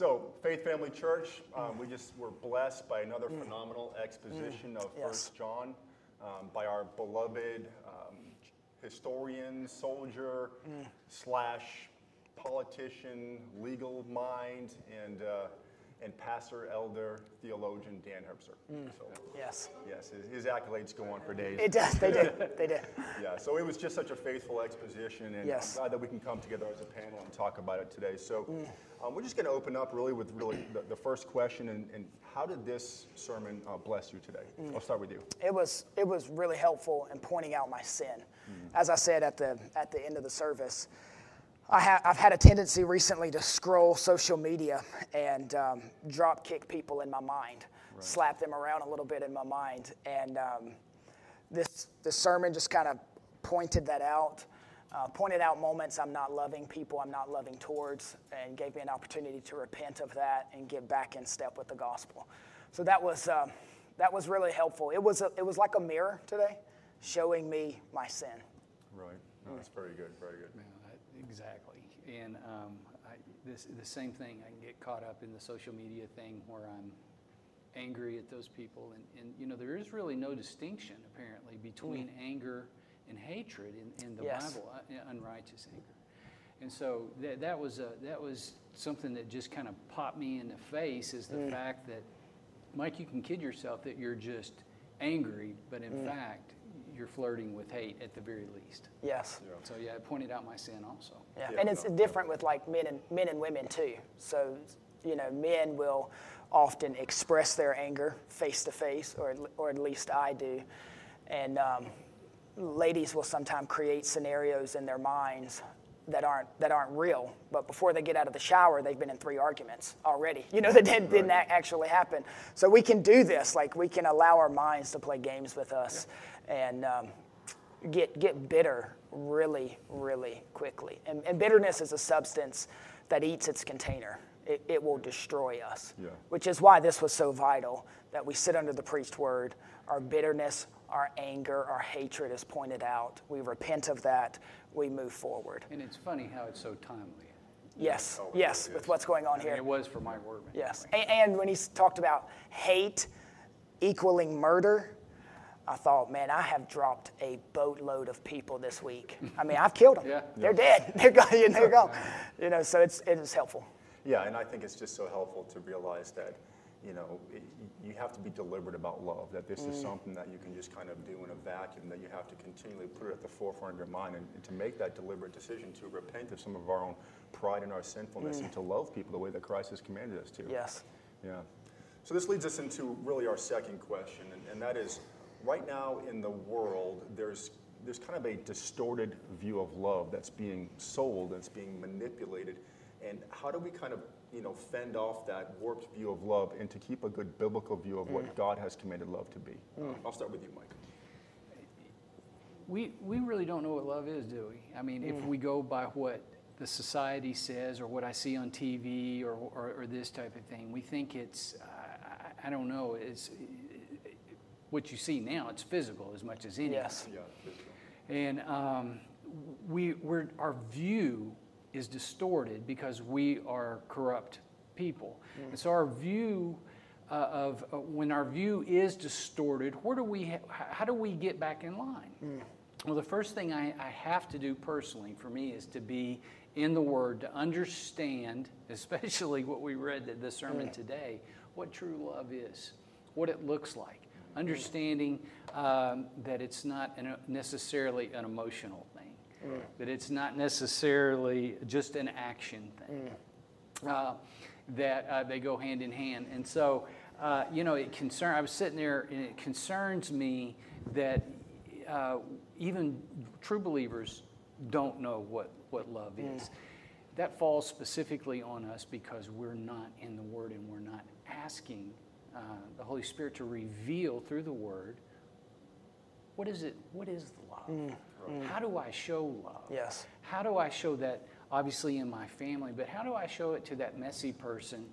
So, Faith Family Church, um, we just were blessed by another phenomenal exposition of Yes. First John um, by our beloved um, historian, soldier, slash politician, legal mind, and uh, and pastor, elder, theologian Dan Herbster. So, Yes. yes, his, his accolades go on for days. It does. They did. They did. Yeah, so it was just such a faithful exposition, and Yes. I'm glad that we can come together as a panel and talk about it today. So um, we're just going to open up really with really the, the first question, and, and how did this sermon uh, bless you today? I'll start with you. It was it was really helpful in pointing out my sin. As I said at the at the end of the service, I ha- I've had a tendency recently to scroll social media and um, drop kick people in my mind, slap them around a little bit in my mind, and um, this this sermon just kind of pointed that out. Uh, pointed out moments I'm not loving people I'm not loving towards, and gave me an opportunity to repent of that and get back in step with the gospel. So that was um, that was really helpful. It was a, it was like a mirror today, showing me my sin. Right. No, that's very good. Very good. Yeah, that- Exactly. And um, I, this, the same thing, I can get caught up in the social media thing where I'm angry at those people. And, and you know, there is really no distinction, apparently, between anger and hatred in, in the Yes. Bible, uh, unrighteous anger. And so that, that, was a, that was something that just kind of popped me in the face is the fact that, Mike, you can kid yourself that you're just angry, but in fact, you're flirting with hate at the very least. Yes. So yeah, I pointed out my sin also. Yeah, Yeah, and it's no. different with like men and men and women too. So, you know, men will often express their anger face to face, or or at least I do, and um, ladies will sometimes create scenarios in their minds that aren't that aren't real. But before they get out of the shower, they've been in three arguments already. You know, that didn't, didn't ac- actually happen. So we can do this. Like we can allow our minds to play games with us, and. Um, get get bitter really really quickly and, and bitterness is a substance that eats its container it, it will destroy us Yeah. which is why this was so vital that we sit under the preached word our bitterness our anger our hatred is pointed out we repent of that we move forward And it's funny how it's so timely. yes Oh, yes with what's going on And here it was for Mike Workman. Yes. A- And when he talked about hate equaling murder, I thought, man, I have dropped a boatload of people this week. I mean, I've killed them. Yeah. They're dead. They're gone. They're gone. You know, so it's, it is helpful. Yeah, and I think it's just so helpful to realize that, you know, it, you have to be deliberate about love, that this is mm. something that you can just kind of do in a vacuum, that you have to continually put it at the forefront of your mind and, and to make that deliberate decision to repent of some of our own pride and our sinfulness mm. and to love people the way that Christ has commanded us to. Yes. Yeah. So this leads us into really our second question, and, and that is right now in the world, there's, there's kind of a distorted view of love that's being sold, that's being manipulated. And how do we kind of you know, fend off that warped view of love and to keep a good biblical view of what God has commanded love to be? Uh, I'll start with you, Mike. We, we really don't know what love is, do we? I mean, if we go by what the society says or what I see on TV or, or, or this type of thing, we think it's, uh, I, I don't know, it's what you see now, it's physical as much as anything. Yes. Yeah. And um, we, we're, our view is distorted because we are corrupt people. And so our view uh, of uh, when our view is distorted, where do we, ha- how do we get back in line? Well, the first thing I, I have to do personally for me is to be in the Word, to understand, especially what we read in the sermon today, what true love is, what it looks like. Understanding um, that it's not an, necessarily an emotional thing, that it's not necessarily just an action thing uh, that uh, they go hand in hand. And so, uh, you know, it concern. I was sitting there, and it concerns me that uh, even true believers don't know what what love is. That falls specifically on us because we're not in the Word and we're not asking uh, the Holy Spirit to reveal through the Word what is it. What is the love? How do I show love? Yes. How do I show that, obviously, in my family, but how do I show it to that messy person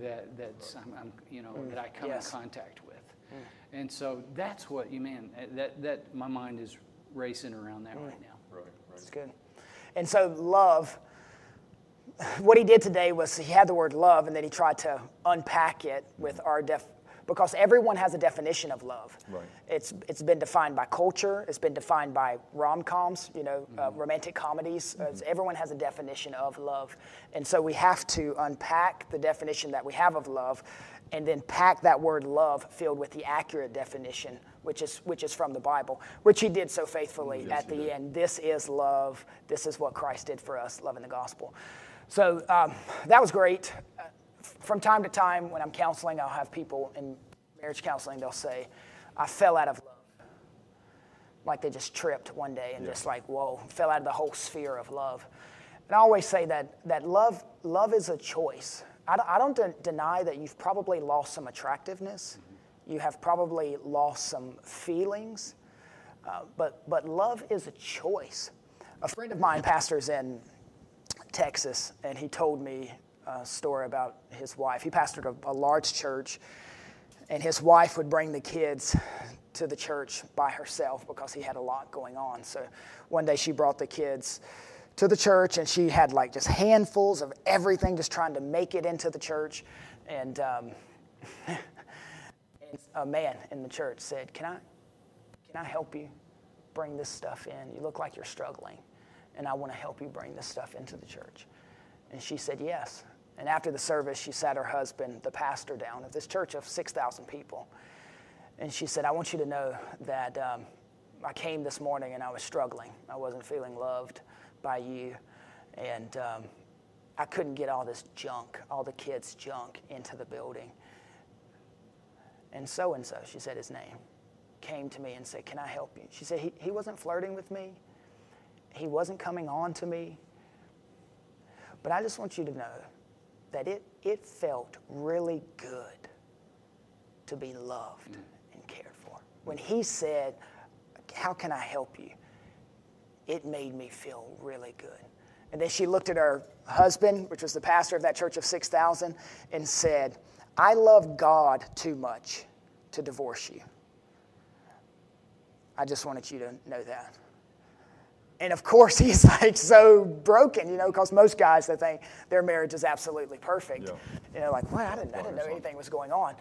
that, that's, I'm, I'm, you know, mm. that I come Yes. in contact with? Mm. And so that's what, you man, eh, that, that my mind is racing around that right now. Right, right. It's good. And so love, what he did today was he had the word love and then he tried to unpack it with our def because everyone has a definition of love. Right. It's it's been defined by culture. It's been defined by rom coms. You know, uh, Mm-hmm. romantic comedies. Uh, everyone has a definition of love, and so we have to unpack the definition that we have of love, and then pack that word love filled with the accurate definition, which is which is from the Bible, which he did so faithfully Yes, at the did. end. This is love. This is what Christ did for us, loving the gospel. So um, that was great. Uh, From time to time, when I'm counseling, I'll have people in marriage counseling, they'll say, I fell out of love. Like they just tripped one day and Yeah. just like, whoa, fell out of the whole sphere of love. And I always say that, that love, love is a choice. I don't, I don't de- deny that you've probably lost some attractiveness. You have probably lost some feelings. Uh, but, but love is a choice. A friend of mine pastors in Texas, and he told me a story about his wife. He pastored a, a large church, and his wife would bring the kids to the church by herself because he had a lot going on. So one day she brought the kids to the church, and she had like just handfuls of everything, just trying to make it into the church. And, um, and a man in the church said, "Can I, can I help you bring this stuff in? You look like you're struggling, and I want to help you bring this stuff into the church." And she said, Yes. And after the service, she sat her husband, the pastor, down of this church of 6,000 people. And she said, I want you to know that um, I came this morning and I was struggling. I wasn't feeling loved by you. And um, I couldn't get all this junk, all the kids' junk, into the building. And so and so, she said his name, came to me and said, Can I help you? She said, He, he wasn't flirting with me, he wasn't coming on to me. But I just want you to know that it, it felt really good to be loved mm. and cared for. When he said, How can I help you? It made me feel really good. And then she looked at her husband, which was the pastor of that church of 6,000, and said, I love God too much to divorce you. I just wanted you to know that. And of course, he's like so broken, you know, because most guys they think their marriage is absolutely perfect. Yeah. You know, like, well, I didn't, I didn't know anything was going on.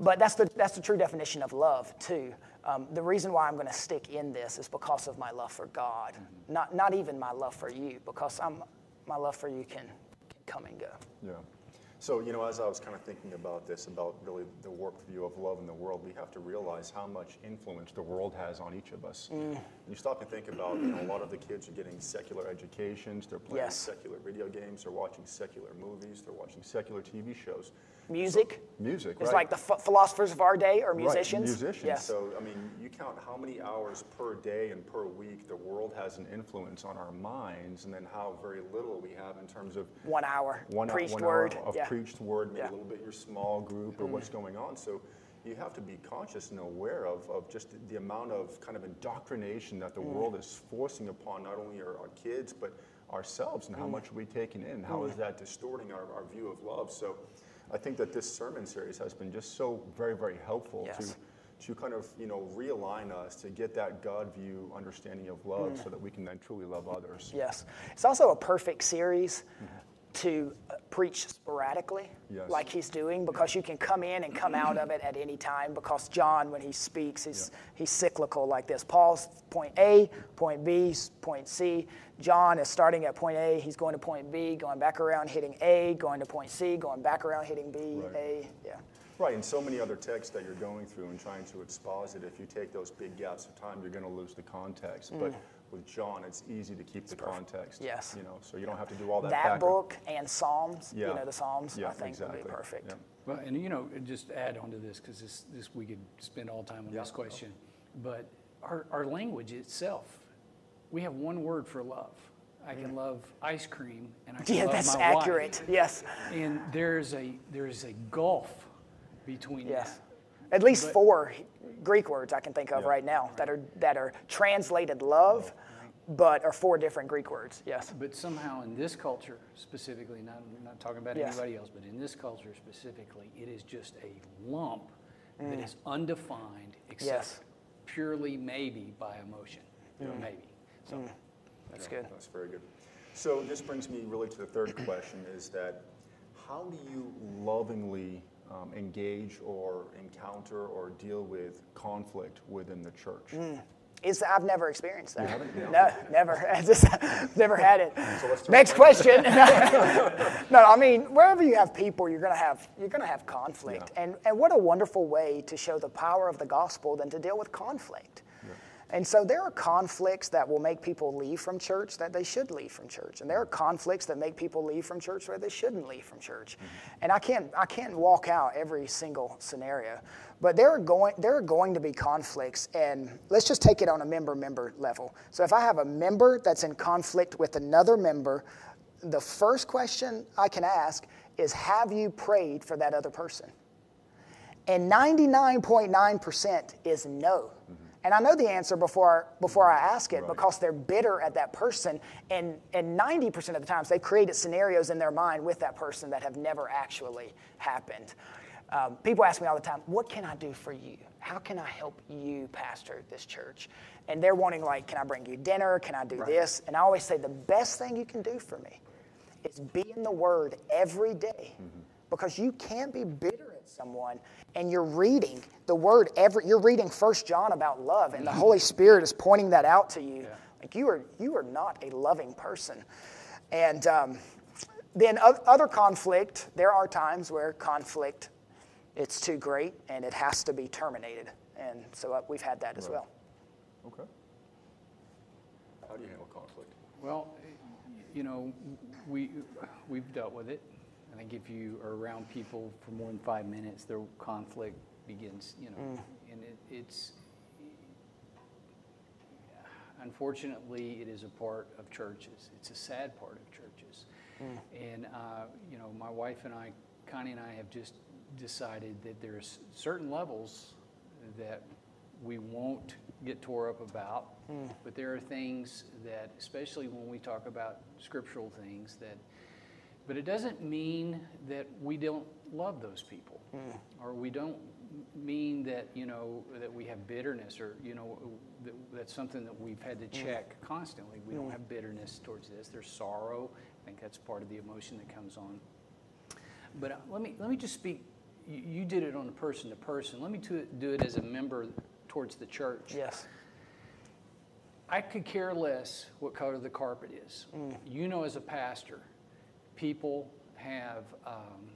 But that's the, that's the true definition of love, too. Um, the reason why I'm going to stick in this is because of my love for God, not, not even my love for you, because I'm, my love for you can, can come and go. Yeah. So, you know, as I was kind of thinking about this, about really the warped view of love in the world, we have to realize how much influence the world has on each of us. Mm. You stop and think about, you know, a lot of the kids are getting secular educations, they're playing Yes. secular video games, they're watching secular movies, they're watching secular TV shows. Music music, It's right. like the ph- philosophers of our day or Right, musicians. musicians. Yes. So, I mean, you count how many hours per day and per week the world has an influence on our minds, and then how very little we have in terms of one hour one, preached one word. hour of yeah. preached word, maybe Yeah. Mm-hmm. a little bit your small group or what's going on. So you have to be conscious and aware of, of just the amount of kind of indoctrination that the Mm. world is forcing upon not only our, our kids, but ourselves and how Mm. much are we taking in? How is that distorting our, our view of love? So I think that this sermon series has been just so very, very helpful Yes. to, to kind of, you know, realign us to get that God view understanding of love Mm. so that we can then truly love others. Yes. It's also a perfect series to uh, preach sporadically, Yes. like he's doing, because you can come in and come out of it at any time. Because John, when he speaks, he's, he's cyclical like this. Paul's point A, point B, point C. John is starting at point A, he's going to point B, going back around, hitting A, going to point C, going back around, hitting B, Right. A. Yeah. Right, and so many other texts that you're going through and trying to exposit, if you take those big gaps of time, you're going to lose the context. But with John, it's easy to keep the context. Mm. Yes. You know, so you don't have to do all that. That back- book and Psalms, Yeah. you know, the Psalms, Yeah, I think exactly. would be perfect. Yeah. Well, and you know, just add on to this, because this, this, we could spend all time on Yeah. this question, but our, our language itself, we have one word for love. I can love ice cream and I can Yeah, love that's my wife. accurate. Yes. And there's a, there's a gulf between Yes. that. At least But- four Greek words I can think of Yeah. right now that are that are translated love, but are four different Greek words. Yes. But somehow in this culture specifically, not, not talking about Yes. anybody else, but in this culture specifically, it is just a lump that is undefined except Mm. Yes. purely maybe by emotion. Maybe. So That's Yeah, good. That's very good. So this brings me really to the third question: is that how do you lovingly um, engage or encounter or deal with conflict within the church? Mm. It's, I've never experienced that. Yeah. No, never. I just never had it. So Next question. no, I mean wherever you have people, you're gonna have you're gonna have conflict, Yeah. and and what a wonderful way to show the power of the gospel than to deal with conflict. And so there are conflicts that will make people leave from church that they should leave from church, and there are conflicts that make people leave from church where they shouldn't leave from church. Mm-hmm. And I can't I can't walk out every single scenario, but there are going there are going to be conflicts, and let's just take it on a member member level. So if I have a member that's in conflict with another member, the first question I can ask is, Have you prayed for that other person? And 99.9% is no. Mm-hmm. And I know the answer before, before I ask it Right. because they're bitter at that person. And, and 90% of the times they've created scenarios in their mind with that person that have never actually happened. Um, people ask me all the time, What can I do for you? How can I help you pastor this church? And they're wanting, like, Can I bring you dinner? Can I do this? And I always say, The best thing you can do for me is be in the Word every day because you can't be bitter someone and you're reading the Word every. You're reading First John about love, and the Holy Spirit is pointing that out to you. Like you are, you are not a loving person, and um, then other conflict. There are times where conflict, it's too great and it has to be terminated, and so uh, we've had that as Right. well. Okay. How do you handle conflict? Well, you know, we, we've dealt with it. I think if you are around people for more than five minutes, their conflict begins, you know, mm. and it, it's, unfortunately, it is a part of churches. It's a sad part of churches. Mm. And, uh, you know, my wife and I, Connie and I have just decided that there's certain levels that we won't get tore up about, mm. but there are things that, especially when we talk about scriptural things, that, but it doesn't mean that we don't love those people, hmm. or we don't mean that you know that we have bitterness, or you know that, that's something that we've had to hmm. check constantly. We don't hmm. have bitterness towards this. There's sorrow. I think that's part of the emotion that comes on. But uh, let me let me just speak. You, you did it on a person to person. Let me to, do it as a member towards the church. Yes. I could care less what color the carpet is. You know, as a pastor, people have um,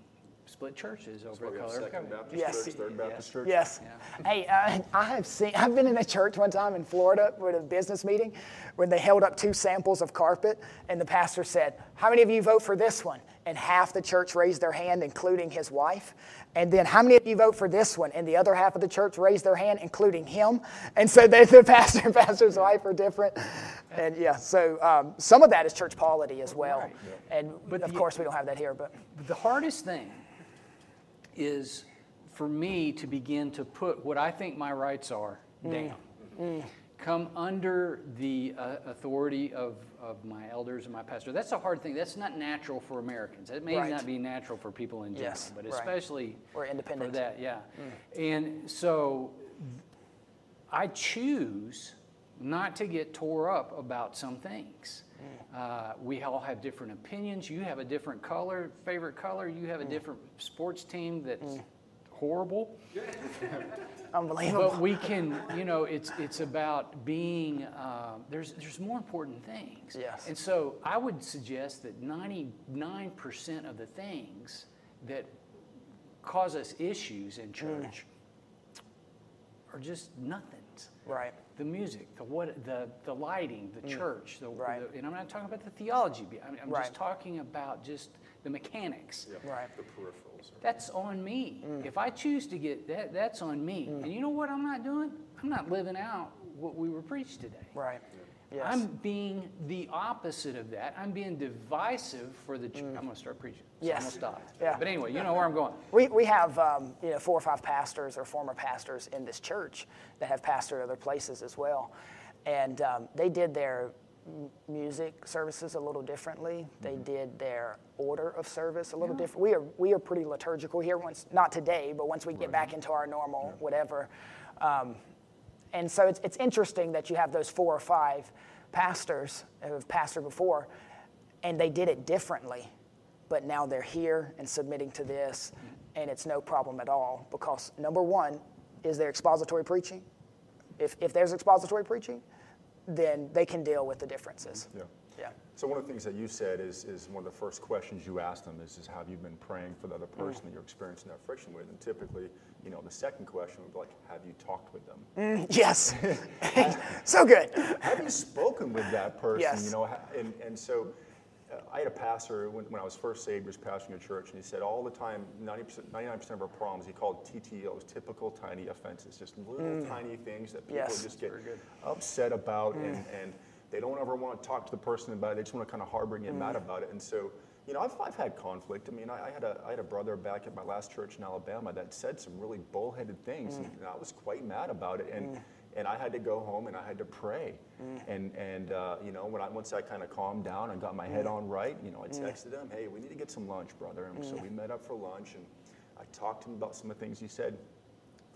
split churches over why the we have color of Second. Baptist Yes. Church, Third Baptist Church. Yes. Yeah. Hey, uh, I have seen. I've been in a church one time in Florida with a business meeting, when they held up two samples of carpet, and the pastor said, "How many of you vote for this one?" And half the church raised their hand, including his wife. And then, how many of you vote for this one? And the other half of the church raised their hand, including him. And so they, the pastor and pastor's wife are different. And yeah, so um, some of that is church polity as well. Right. And But of the- course, we don't have that here, but The hardest thing is for me to begin to put what I think my rights are mm. down. Mm. Come under the uh, authority of, of my elders and my pastor. That's a hard thing. That's not natural for Americans. It may Right. not be natural for people in general, Yes, but especially We're independent. for that, yeah. Mm. And so I choose not to get tore up about some things. Uh, we all have different opinions. You have a different color, favorite color. You have a different sports team that's horrible. unbelievable. But we can, you know, it's it's about being. Um, there's there's more important things. Yes. And so I would suggest that 99 percent of the things that cause us issues in church are just nothings. right. The music, the what, the the lighting, the church, the, Right. the- and I'm not talking about the theology. I'm, I'm Right. just talking about just the mechanics. Yeah, Right. The peripherals. That's on me. Mm. If I choose to get that, that's on me. And you know what I'm not doing? I'm not living out what we were preached today. Right. Yes. I'm being the opposite of that. I'm being divisive for the church. I'm going to start preaching. So Mm. Yes. I'm going to stop. Yeah. But anyway, you know where I'm going. We, we have um, you know four or five pastors or former pastors in this church that have pastored other places as well, and um, they did their music services a little differently. They did their order of service a little different. We are we are pretty liturgical here. Once not today, but once we get back into our normal whatever. Um, and so it's, it's interesting that you have those four or five pastors who have pastored before and they did it differently, but now they're here and submitting to this, and it's no problem at all because number one, is there expository preaching? If, if there's expository preaching, then they can deal with the differences. Yeah. Yeah. So one of the things that you said is, is one of the first questions you asked them is, is have you been praying for the other mm. person that you're experiencing that friction with? And typically, you know, the second question would be like, have you talked with them? Mm, yes. so good. have you spoken with that person? Yes. You know, and, and so uh, I had a pastor when, when I was first saved, he was pastoring a church, and he said all the time, 90%, 99% of our problems, he called TTOs, typical tiny offenses, just little mm. tiny things that people Yes. just get upset about, and, and they don't ever want to talk to the person about it. They just want to kind of harbor and get mad mm. about it. And so, you know, I've, I've had conflict. I mean, I, I, had a, I had a brother back at my last church in Alabama that said some really bullheaded things, mm. and I was quite mad about it. And, mm. and I had to go home and I had to pray. And, and uh, you know, when I, once I kind of calmed down and got my head on right, you know, I texted him, hey, we need to get some lunch, brother. And so we met up for lunch, and I talked to him about some of the things he said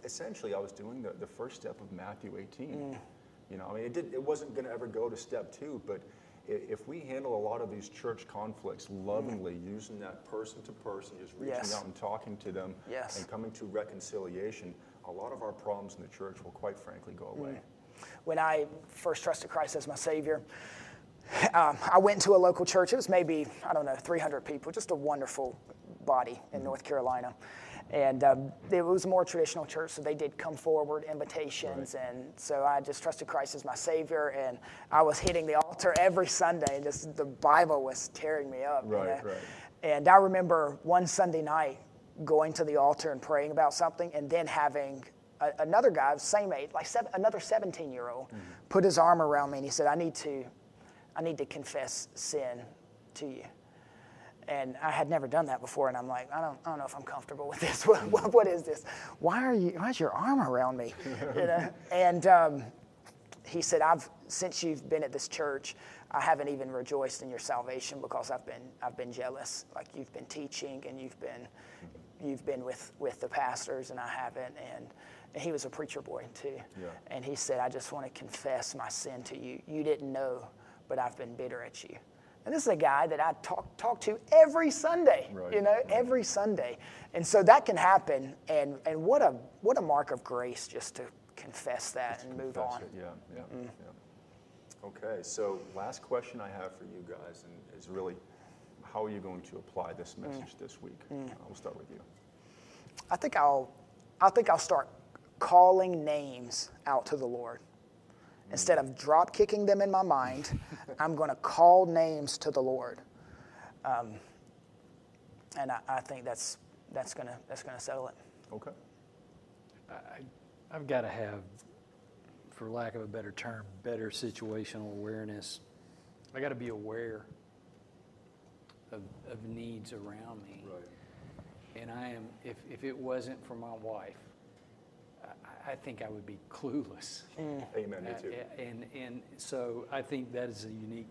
essentially I was doing the, the first step of Matthew 18. You know, I mean, it, did, it wasn't going to ever go to step two, but if we handle a lot of these church conflicts mm-hmm. lovingly, using that person to person, just reaching Yes. out and talking to them Yes. and coming to reconciliation, a lot of our problems in the church will quite frankly go away. Mm. when I first trusted Christ as my Savior, um, I went to a local church. It was maybe, I don't know, 300 people, just a wonderful body in mm-hmm. North Carolina. And um, it was a more traditional church, so they did come forward, invitations. And so I just trusted Christ as my Savior. And I was hitting the altar every Sunday, and just the Bible was tearing me up. you Right, know? right. And I remember one Sunday night going to the altar and praying about something, and then having a, another guy, same age, like seven, another 17 year old, put his arm around me and he said, I need to, I need to confess sin to you. And I had never done that before, and I'm like, I don't, I don't know if I'm comfortable with this. What, what, what is this? Why are you? Why is your arm around me? You know? And um, he said, I've since you've been at this church, I haven't even rejoiced in your salvation because I've been I've been jealous. Like you've been teaching and you've been you've been with with the pastors and I haven't. And, and he was a preacher boy too. Yeah. And he said, I just want to confess my sin to you. You didn't know, but I've been bitter at you. And this is a guy that I talk talk to every Sunday. Right, You know, every Sunday. And so that can happen. And and what a what a mark of grace just to confess that and move on. it, Yeah, yeah, mm-hmm. yeah. Okay, so last question I have for you guys and is really, how are you going to apply this mm. message this week? Mm. Uh, We'll start with you. I think I'll, I think I'll start calling names out to the Lord. Instead of drop kicking them in my mind, I'm going to call names to the Lord. Um, and I, I think that's, that's going to that's gonna settle it. Okay. I, I've got to have, for lack of a better term, better situational awareness. I got to be aware of, of needs around me. Right. And I am, if, if it wasn't for my wife, I, I think I would be clueless. Mm. Amen, me Uh, too. And, and so I think that is a unique,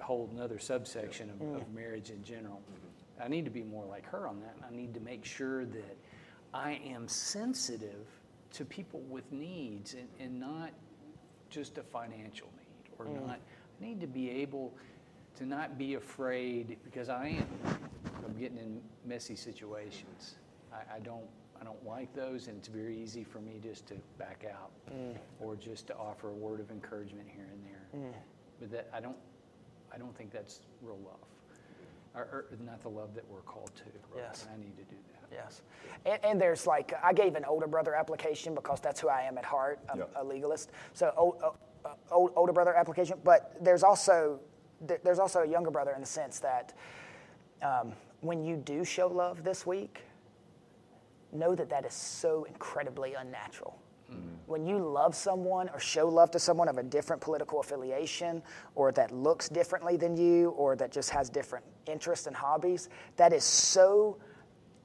whole another subsection of, of mm. marriage in general. I need to be more like her on that. I need to make sure that I am sensitive to people with needs and, and not just a financial need or mm. not. I need to be able to not be afraid because I am. I'm getting in messy situations. I, I don't. I don't like those, and it's very easy for me just to back out, or just to offer a word of encouragement here and there. But that I don't. I don't think that's real love, or, or not the love that we're called to. Yes. And I need to do that. Yes. And, and there's like, I gave an older brother application because that's who I am at heart, a, Yeah. a legalist. So, o- o- uh, old, older brother application. But there's also, there's also a younger brother in the sense that um, when you do show love this week, know that that is so incredibly unnatural. When you love someone or show love to someone of a different political affiliation or that looks differently than you or that just has different interests and hobbies, that is so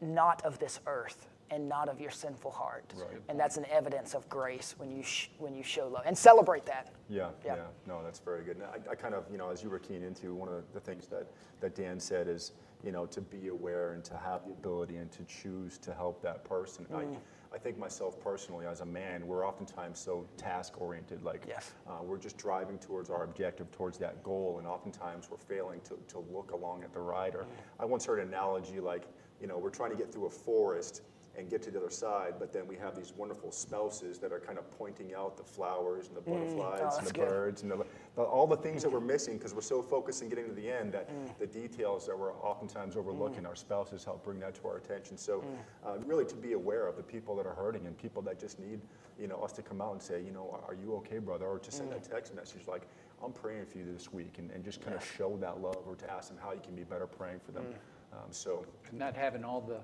not of this earth and not of your sinful heart. Right. And that's an evidence of grace when you, sh- when you show love. And celebrate that. Yeah, Yeah. yeah, no, that's very good. And I, I kind of, you know, as you were keen into, one of the, the things that, that Dan said is, you know, to be aware and to have the ability and to choose to help that person. I, I think myself personally, as a man, we're oftentimes so task oriented. Like Yes. uh, we're just driving towards our objective, towards that goal, and oftentimes we're failing to, to look along at the rider. I once heard an analogy like, you know, we're trying to get through a forest and get to the other side, but then we have these wonderful spouses that are kind of pointing out the flowers and the mm, butterflies Oh, and the good. birds and the, the, all the things that we're missing because we're so focused on getting to the end that mm. the details that we're oftentimes overlooking, mm. our spouses help bring that to our attention. So, uh, really, to be aware of the people that are hurting and people that just need, you know, us to come out and say, you know, are you okay, brother? Or to send a text message like, I'm praying for you this week, and, and just kind of show that love, or to ask them how you can be better praying for them. Um, so, and not having all the,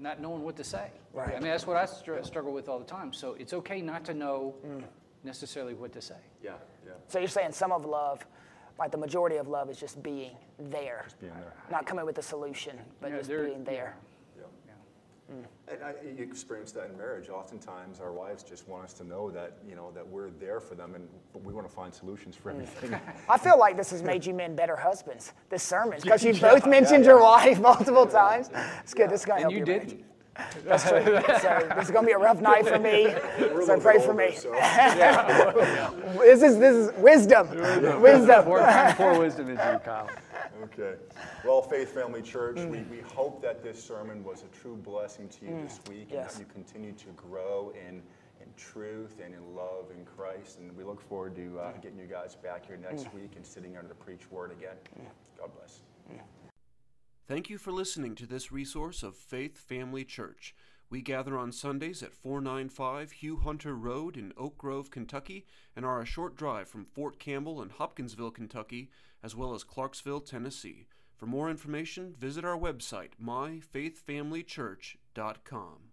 not knowing what to say. Right. I mean, that's what I str- struggle with all the time. So it's okay not to know mm. necessarily what to say. yeah, yeah, So you're saying some of love, like the majority of love, is just being there, just being there. not coming with a solution, but Yeah, just there- being there. Yeah. Yeah. And I, you experience that in marriage. Oftentimes, our wives just want us to know that you know that we're there for them, and we want to find solutions for mm. everything. I feel like this has made you men better husbands. This sermon, because you both mentioned your wife multiple times. It's good. This is gonna And help you your didn't. That's true. So this is gonna be a rough night for me. We're So pray for older, me. so- This is this is wisdom. Wisdom. Pour, trying to wisdom is you, Kyle. Okay. Well, Faith Family Church, we, mm. we hope that this sermon was a true blessing to you mm. this week and that you continue to grow in, in truth and in love in Christ. And we look forward to uh, mm. getting you guys back here next week and sitting under the preach word again. God bless. Thank you for listening to this resource of Faith Family Church. We gather on Sundays at 495 Hugh Hunter Road in Oak Grove, Kentucky, and are a short drive from Fort Campbell and Hopkinsville, Kentucky, as well as Clarksville, Tennessee. For more information, visit our website, myfaithfamilychurch.com.